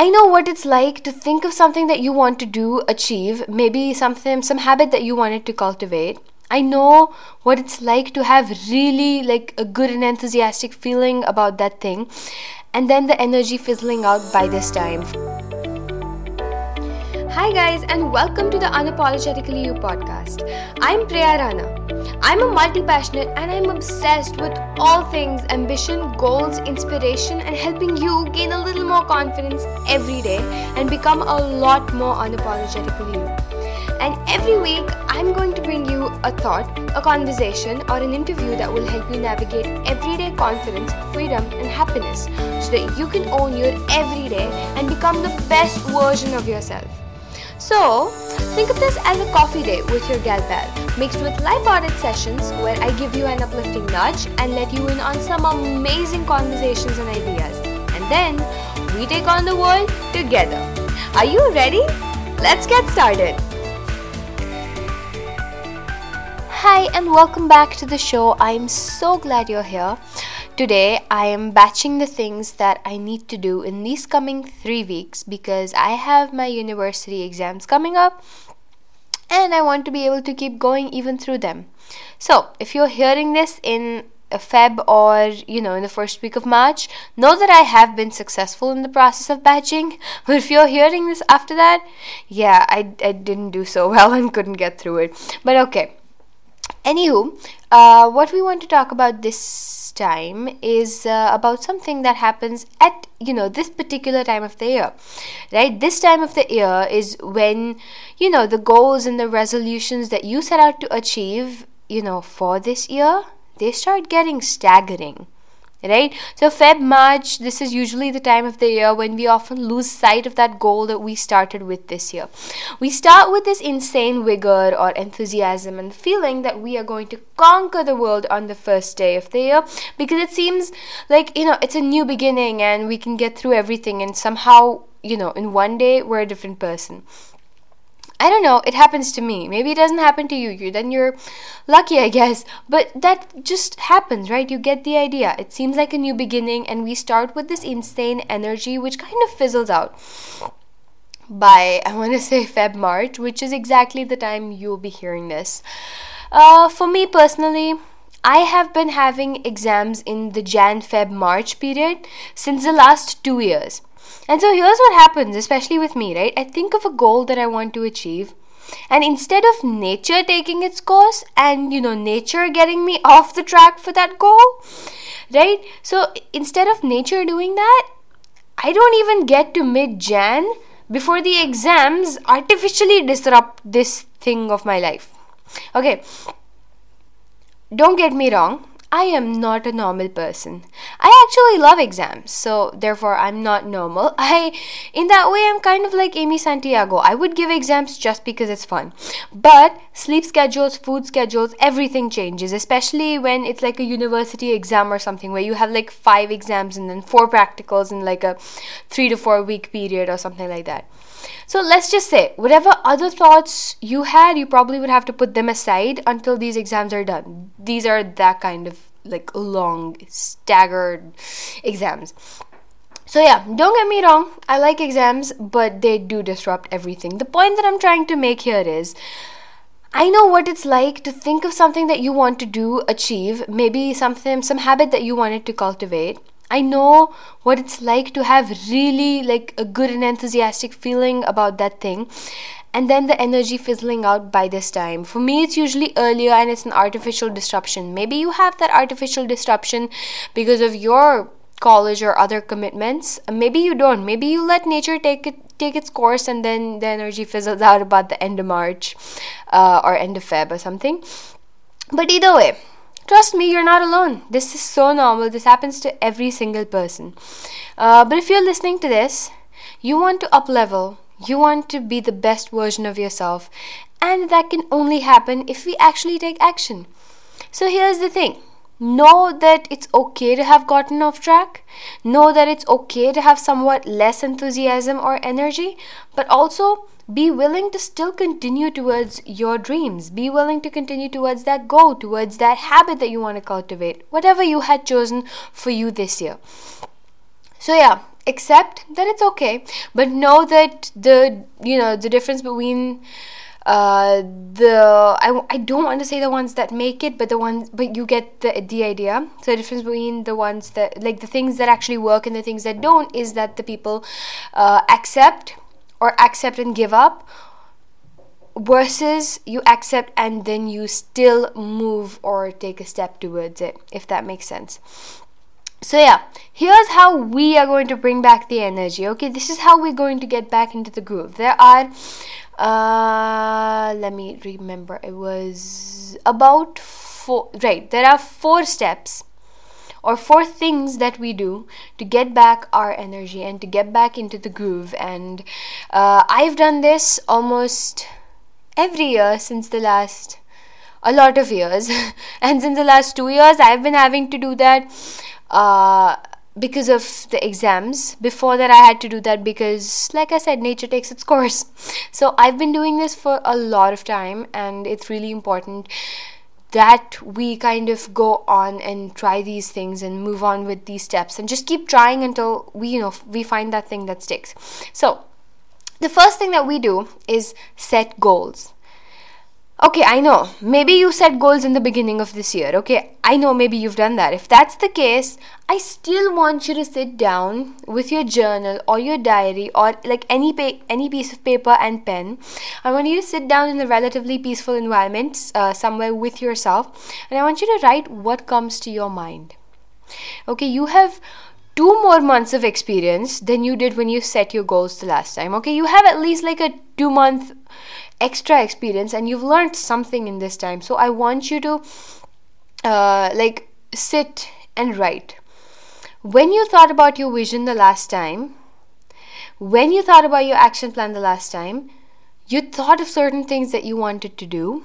I know what it's like to think of something that you want to do, achieve, maybe something, some habit that you wanted to cultivate. I know what it's like to have really like a good and enthusiastic feeling about that thing, and then the energy fizzling out by this time. Hi, guys, and welcome to the Unapologetically You podcast. I'm Priya Rana. I'm a multi passionate and I'm obsessed with all things ambition, goals, inspiration, and helping you gain a little more confidence every day and become a lot more unapologetically you. And every week, I'm going to bring you a thought, a conversation, or an interview that will help you navigate everyday confidence, freedom, and happiness so that you can own your everyday and become the best version of yourself. So, think of this as a coffee date with your gal pal, mixed with live-hearted sessions where I give you an uplifting nudge and let you in on some amazing conversations and ideas. And then, we take on the world together. Are you ready? Let's get started. Hi, and welcome back to the show. I'm so glad you're here. Today, I am batching the things that I need to do in these coming three weeks because I have my university exams coming up and I want to be able to keep going even through them. So, if you're hearing this in a Feb or you know in the first week of March, know that I have been successful in the process of batching. But if you're hearing this after that, yeah, I, I didn't do so well and couldn't get through it. But okay. Anywho, uh, what we want to talk about this time is uh, about something that happens at you know this particular time of the year right? This time of the year is when you know the goals and the resolutions that you set out to achieve you know for this year they start getting staggering right? So feb march this is usually the time of the year when we often lose sight of that goal that we started with this year. We start with this insane vigor or enthusiasm and feeling that we are going to conquer the world on the first day of the year because it seems like you know it's a new beginning and we can get through everything and somehow you know in one day we're a different person I don't know, it happens to me. Maybe it doesn't happen to you. you then you're lucky, I guess. But that just happens, right? You get the idea. It seems like a new beginning, and we start with this insane energy, which kind of fizzles out by, I want to say, Feb March, which is exactly the time you'll be hearing this. Uh, for me personally, I have been having exams in the Jan Feb March period since the last two years. And so here's what happens, especially with me, right? I think of a goal that I want to achieve. And instead of nature taking its course and, you know, nature getting me off the track for that goal, right? So instead of nature doing that, I don't even get to mid Jan before the exams artificially disrupt this thing of my life. Okay, don't get me wrong, I am not a normal person. I actually love exams, so therefore I'm not normal. I in that way I'm kind of like Amy Santiago. I would give exams just because it's fun. But sleep schedules, food schedules, everything changes, especially when it's like a university exam or something where you have like 5 exams and then 4 practicals in like a 3 to 4 week period or something like that. So let's just say, whatever other thoughts you had, you probably would have to put them aside until these exams are done. These are that kind of like long, staggered exams. So, yeah, don't get me wrong, I like exams, but they do disrupt everything. The point that I'm trying to make here is I know what it's like to think of something that you want to do, achieve, maybe something, some habit that you wanted to cultivate, I know what it's like to have really like a good and enthusiastic feeling about that thing and then the energy fizzling out by this time. For me, it's usually earlier and it's an artificial disruption. Maybe you have that artificial disruption because of your college or other commitments. Maybe you don't. Maybe you let nature take it take its course and then the energy fizzles out about the end of March uh, or end of Feb or something. But either way, Trust me, you're not alone. This is so normal. This happens to every single person. Uh, but if you're listening to this, you want to up level, you want to be the best version of yourself, and that can only happen if we actually take action. So here's the thing know that it's okay to have gotten off track, know that it's okay to have somewhat less enthusiasm or energy, but also be willing to still continue towards your dreams. Be willing to continue towards that goal, towards that habit that you want to cultivate, whatever you had chosen for you this year. So, yeah, accept then it's okay but know that the you know the difference between uh, the I, I don't want to say the ones that make it but the ones but you get the the idea. So the difference between the ones that like the things that actually work and the things that don't is that the people uh, accept or accept and give up versus you accept and then you still move or take a step towards it if that makes sense. So yeah here's how we are going to bring back the energy okay? This is how we're going to get back into the groove. There are uh let me remember. It was about four right there are four steps or four things that we do to get back our energy and to get back into the groove. And uh, i've done this almost every year since the last a lot of years. And since the last two years i've been having to do that. Uh, because of the exams. Before that, I had to do that because, like I said, nature takes its course. So I've been doing this for a lot of time, and it's really important that we kind of go on and try these things and move on with these steps and just keep trying until we you know we find that thing that sticks so the first thing that we do is set goals Okay, I know. Maybe you set goals in the beginning of this year. Okay, I know maybe you've done that. If that's the case, I still want you to sit down with your journal or your diary or like any pa- any piece of paper and pen. I want you to sit down in a relatively peaceful environment, uh, somewhere with yourself, and I want you to write what comes to your mind. Okay, you have two more months of experience than you did when you set your goals the last time. Okay, you have at least like a two month extra experience and you've learned something in this time. So I want you to uh, like sit and write. When you thought about your vision the last time, when you thought about your action plan the last time, you thought of certain things that you wanted to do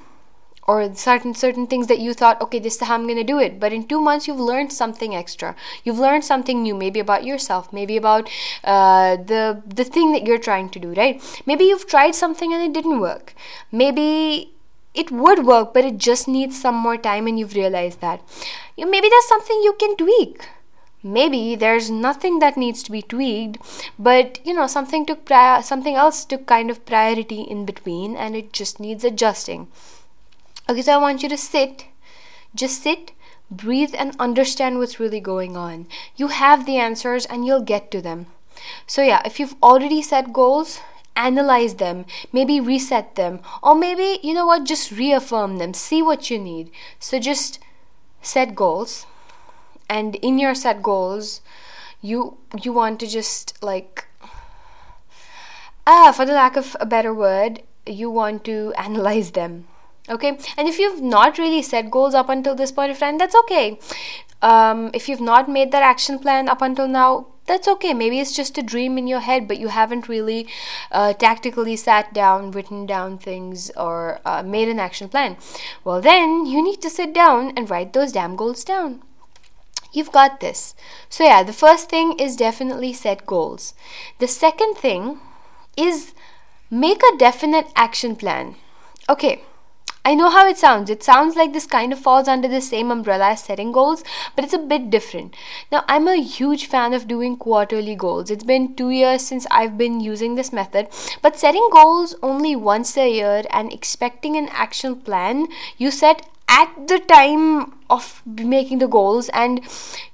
or certain certain things that you thought okay this is how i'm going to do it. But in two months you've learned something extra. You've learned something new maybe about yourself maybe about uh, the the thing that you're trying to do right? Maybe you've tried something and it didn't work. Maybe it would work but it just needs some more time and you've realized that. You maybe there's something you can tweak. Maybe there's nothing that needs to be tweaked but you know something took pri- something else took kind of priority in between and it just needs adjusting Okay, so I want you to sit, just sit, breathe, and understand what's really going on. You have the answers and you'll get to them. So, yeah, if you've already set goals, analyze them, maybe reset them, or maybe, you know what, just reaffirm them, see what you need. So, just set goals, and in your set goals, you you want to just like ah for the lack of a better word you want to analyze them okay? And if you've not really set goals up until this point of time that's okay. Um, if you've not made that action plan up until now that's okay. Maybe it's just a dream in your head but you haven't really uh, tactically sat down written down things or uh, made an action plan. Well then you need to sit down and write those damn goals down. You've got this. So yeah the first thing is definitely set goals. The second thing is make a definite action plan. Okay I know how it sounds. It sounds like this kind of falls under the same umbrella as setting goals, but it's a bit different. Now, I'm a huge fan of doing quarterly goals. It's been two years since I've been using this method, but setting goals only once a year and expecting an action plan you set at the time of making the goals, and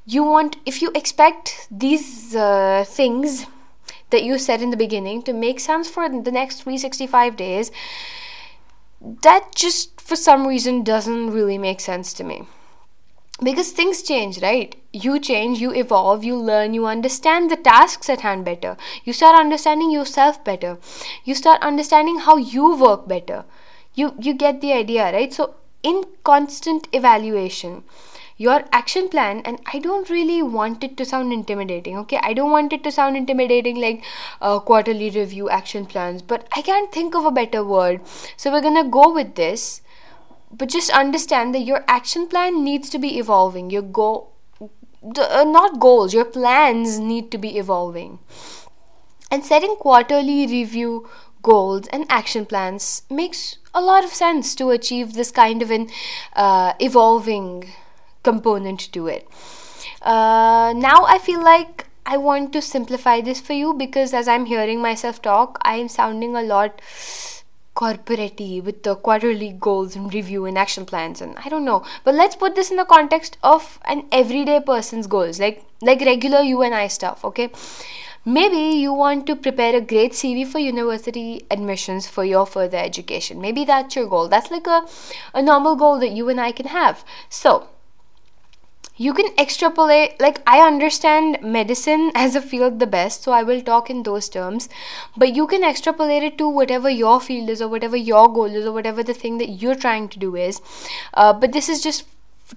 you want, if you expect these uh, things that you set in the beginning to make sense for the next 365 days that just for some reason doesn't really make sense to me. Because things change right? You change you evolve you learn you understand the tasks at hand better. You start understanding yourself better. You start understanding how you work better. You you get the idea right? So in constant evaluation your action plan and i don't really want it to sound intimidating okay? I don't want it to sound intimidating like uh, quarterly review action plans but i can't think of a better word. So we're gonna go with this but just understand that your action plan needs to be evolving. Your goal uh, not goals your plans need to be evolving. And setting quarterly review goals and action plans makes a lot of sense to achieve this kind of an uh, evolving component to it. Uh, now I feel like I want to simplify this for you because as I'm hearing myself talk, I am sounding a lot corporate with the quarterly goals and review and action plans and I don't know. But let's put this in the context of an everyday person's goals, like like regular you and I stuff, okay? Maybe you want to prepare a great CV for university admissions for your further education. Maybe that's your goal. That's like a, a normal goal that you and I can have. So, you can extrapolate like i understand medicine as a field the best so i will talk in those terms. But you can extrapolate it to whatever your field is or whatever your goal is or whatever the thing that you're trying to do is. Uh, but this is just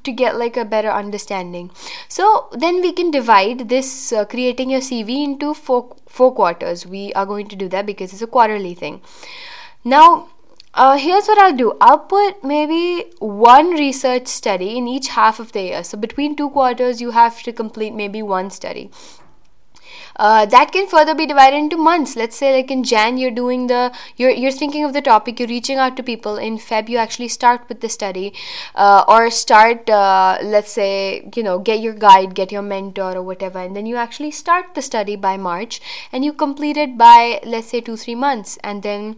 to get like a better understanding. So then we can divide this uh, creating your cv into four four quarters. We are going to do that because it's a quarterly thing. Now uh, here's what I'll do. I'll put maybe one research study in each half of the year. So between two quarters, you have to complete maybe one study. Uh, that can further be divided into months let's say like in jan you're doing the you're you're thinking of the topic you're reaching out to people in feb you actually start with the study uh, or start uh, let's say you know get your guide get your mentor or whatever and then you actually start the study by march and you complete it by let's say 2 3 months and then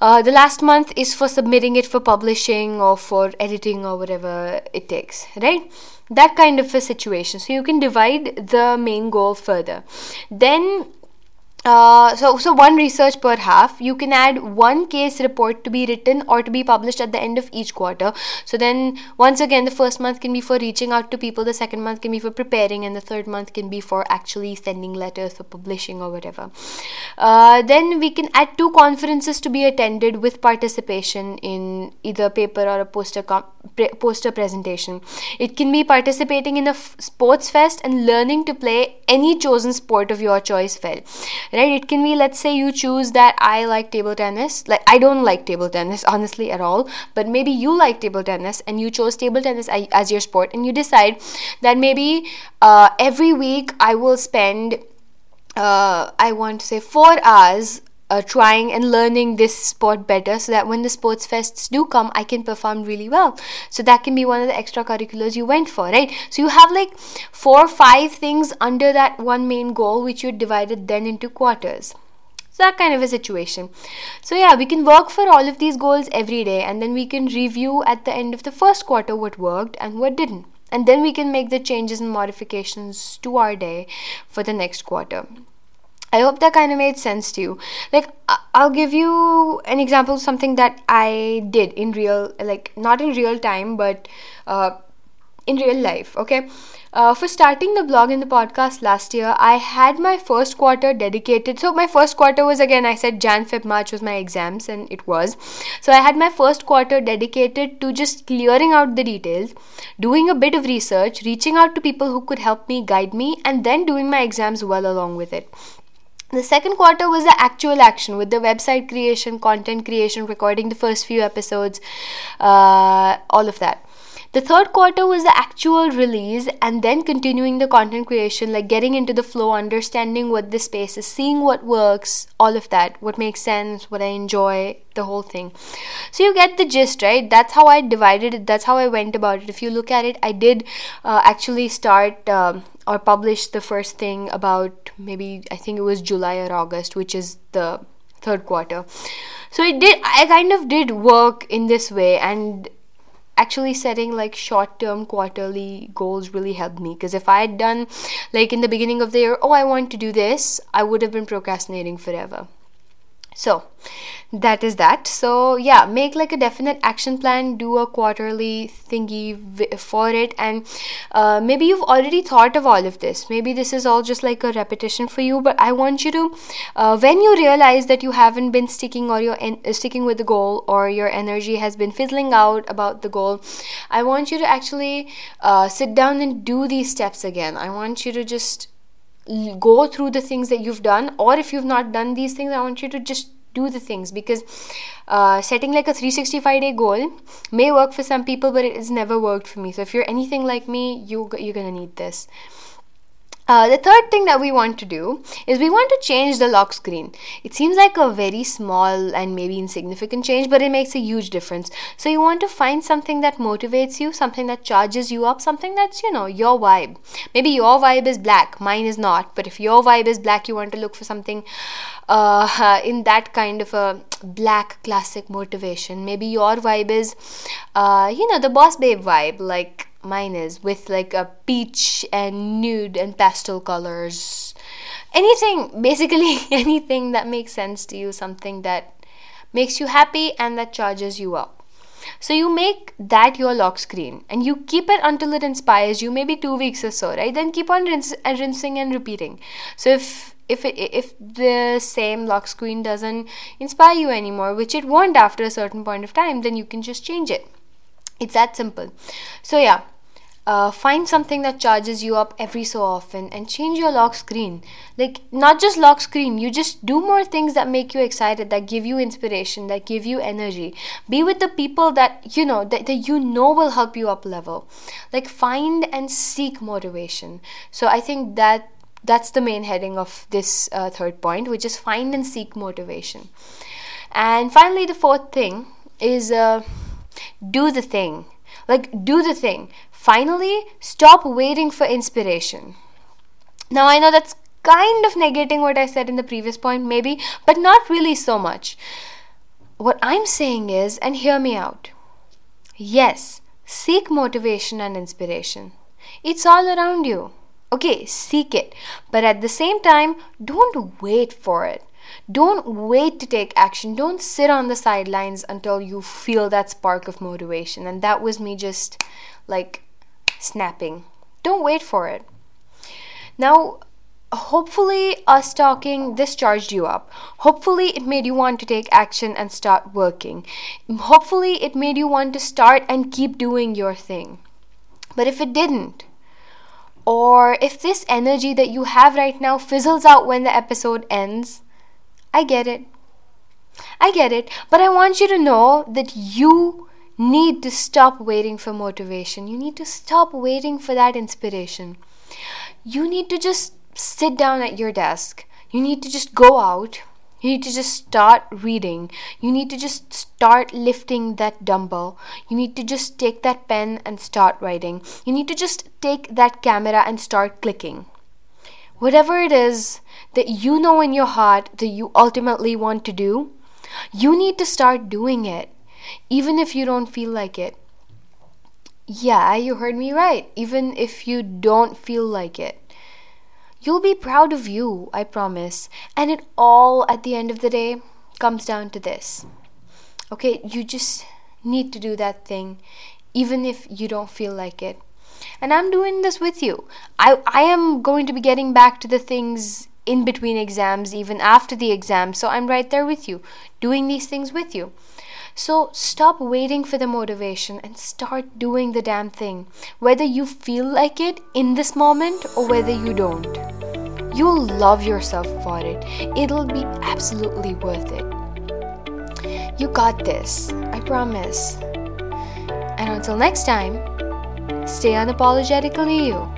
uh, the last month is for submitting it for publishing or for editing or whatever it takes, right? That kind of a situation. So you can divide the main goal further. Then uh, so, so one research per half. You can add one case report to be written or to be published at the end of each quarter. So then, once again, the first month can be for reaching out to people, the second month can be for preparing, and the third month can be for actually sending letters for publishing or whatever. Uh, then we can add two conferences to be attended with participation in either paper or a poster com- poster presentation. It can be participating in a f- sports fest and learning to play any chosen sport of your choice well right? It can be let's say you choose that i like table tennis. Like i don't like table tennis honestly at all. But maybe you like table tennis and you chose table tennis as your sport and you decide that maybe uh, every week i will spend uh, I want to say four hours uh, trying and learning this sport better so that when the sports fests do come i can perform really well. So that can be one of the extracurriculars you went for right? So you have like four or five things under that one main goal which you divided then into quarters. So that kind of a situation. So yeah we can work for all of these goals every day and then we can review at the end of the first quarter what worked and what didn't. And then we can make the changes and modifications to our day for the next quarter I hope that kind of made sense to you. Like, I'll give you an example of something that I did in real, like, not in real time, but uh, in real life, okay? Uh, for starting the blog and the podcast last year, I had my first quarter dedicated. So, my first quarter was again, I said Jan, Feb, March was my exams, and it was. So, I had my first quarter dedicated to just clearing out the details, doing a bit of research, reaching out to people who could help me, guide me, and then doing my exams well along with it. The second quarter was the actual action with the website creation, content creation, recording the first few episodes, uh, all of that. The third quarter was the actual release and then continuing the content creation, like getting into the flow, understanding what the space is, seeing what works, all of that, what makes sense, what I enjoy, the whole thing. So you get the gist, right? That's how I divided it, that's how I went about it. If you look at it, I did uh, actually start um, or published the first thing about maybe I think it was July or August, which is the third quarter. So it did I kind of did work in this way and actually setting like short term quarterly goals really helped me because if I had done like in the beginning of the year, oh I want to do this, I would have been procrastinating forever. So that is that. So yeah make like a definite action plan do a quarterly thingy for it. And uh, maybe you've already thought of all of this. Maybe this is all just like a repetition for you but i want you to uh, when you realize that you haven't been sticking or you're en- uh, sticking with the goal or your energy has been fizzling out about the goal i want you to actually uh, sit down and do these steps again. I want you to just go through the things that you've done or if you've not done these things i want you to just do the things because uh, setting like a 365 day goal may work for some people but it has never worked for me. So if you're anything like me you you're gonna need this uh, the third thing that we want to do is we want to change the lock screen. It seems like a very small and maybe insignificant change, but it makes a huge difference. So you want to find something that motivates you, something that charges you up, something that's, you know, your vibe. Maybe your vibe is black, mine is not, but if your vibe is black, you want to look for something uh, in that kind of a black classic motivation. Maybe your vibe is, uh, you know, the boss babe vibe, like mine is with like a peach and nude and pastel colors. Anything basically anything that makes sense to you something that makes you happy and that charges you up. So you make that your lock screen and you keep it until it inspires you maybe 2 weeks or so right? Then keep on rinse, uh, rinsing and repeating. So if if it, if the same lock screen doesn't inspire you anymore which it won't after a certain point of time then you can just change it it's that simple. So, yeah, uh, find something that charges you up every so often and change your lock screen. Like, not just lock screen, you just do more things that make you excited, that give you inspiration, that give you energy. Be with the people that you know, that, that you know will help you up level. Like, find and seek motivation. So, I think that that's the main heading of this uh, third point, which is find and seek motivation. And finally, the fourth thing is. Uh, do the thing. Like, do the thing. Finally, stop waiting for inspiration. Now, I know that's kind of negating what I said in the previous point, maybe, but not really so much. What I'm saying is, and hear me out yes, seek motivation and inspiration. It's all around you. Okay, seek it, but at the same time, don't wait for it. Don't wait to take action. Don't sit on the sidelines until you feel that spark of motivation. And that was me just like snapping. Don't wait for it. Now, hopefully, us talking this charged you up. Hopefully, it made you want to take action and start working. Hopefully, it made you want to start and keep doing your thing. But if it didn't, or if this energy that you have right now fizzles out when the episode ends, I get it. I get it. But I want you to know that you need to stop waiting for motivation. You need to stop waiting for that inspiration. You need to just sit down at your desk. You need to just go out. You need to just start reading. You need to just start lifting that dumbbell. You need to just take that pen and start writing. You need to just take that camera and start clicking whatever it is that you know in your heart that you ultimately want to do, you need to start doing it, even if you don't feel like it. Yeah, you heard me right. Even if you don't feel like it. You'll be proud of you, I promise. And it all, at the end of the day, comes down to this. Okay, you just need to do that thing, even if you don't feel like it and I'm doing this with you. I, I am going to be getting back to the things in between exams, even after the exam, so I'm right there with you, doing these things with you. So stop waiting for the motivation and start doing the damn thing, whether you feel like it in this moment or whether you don't. You'll love yourself for it, it'll be absolutely worth it. You got this, I promise. And until next time, Stay unapologetically you.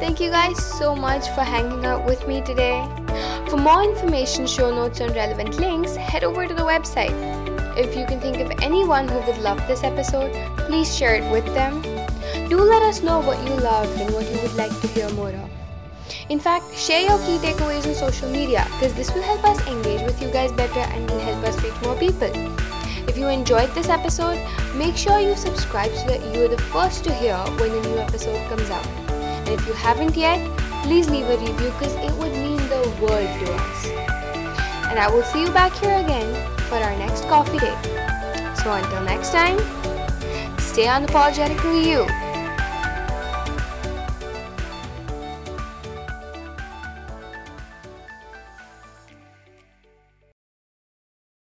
Thank you guys so much for hanging out with me today. For more information, show notes, and relevant links, head over to the website. If you can think of anyone who would love this episode, please share it with them. Do let us know what you loved and what you would like to hear more of. In fact, share your key takeaways on social media because this will help us engage with you guys better and will help us reach more people. If you enjoyed this episode, make sure you subscribe so that you are the first to hear when a new episode comes out. And if you haven't yet, please leave a review because it would mean the world to us. And I will see you back here again for our next coffee date. So until next time, stay unapologetically you.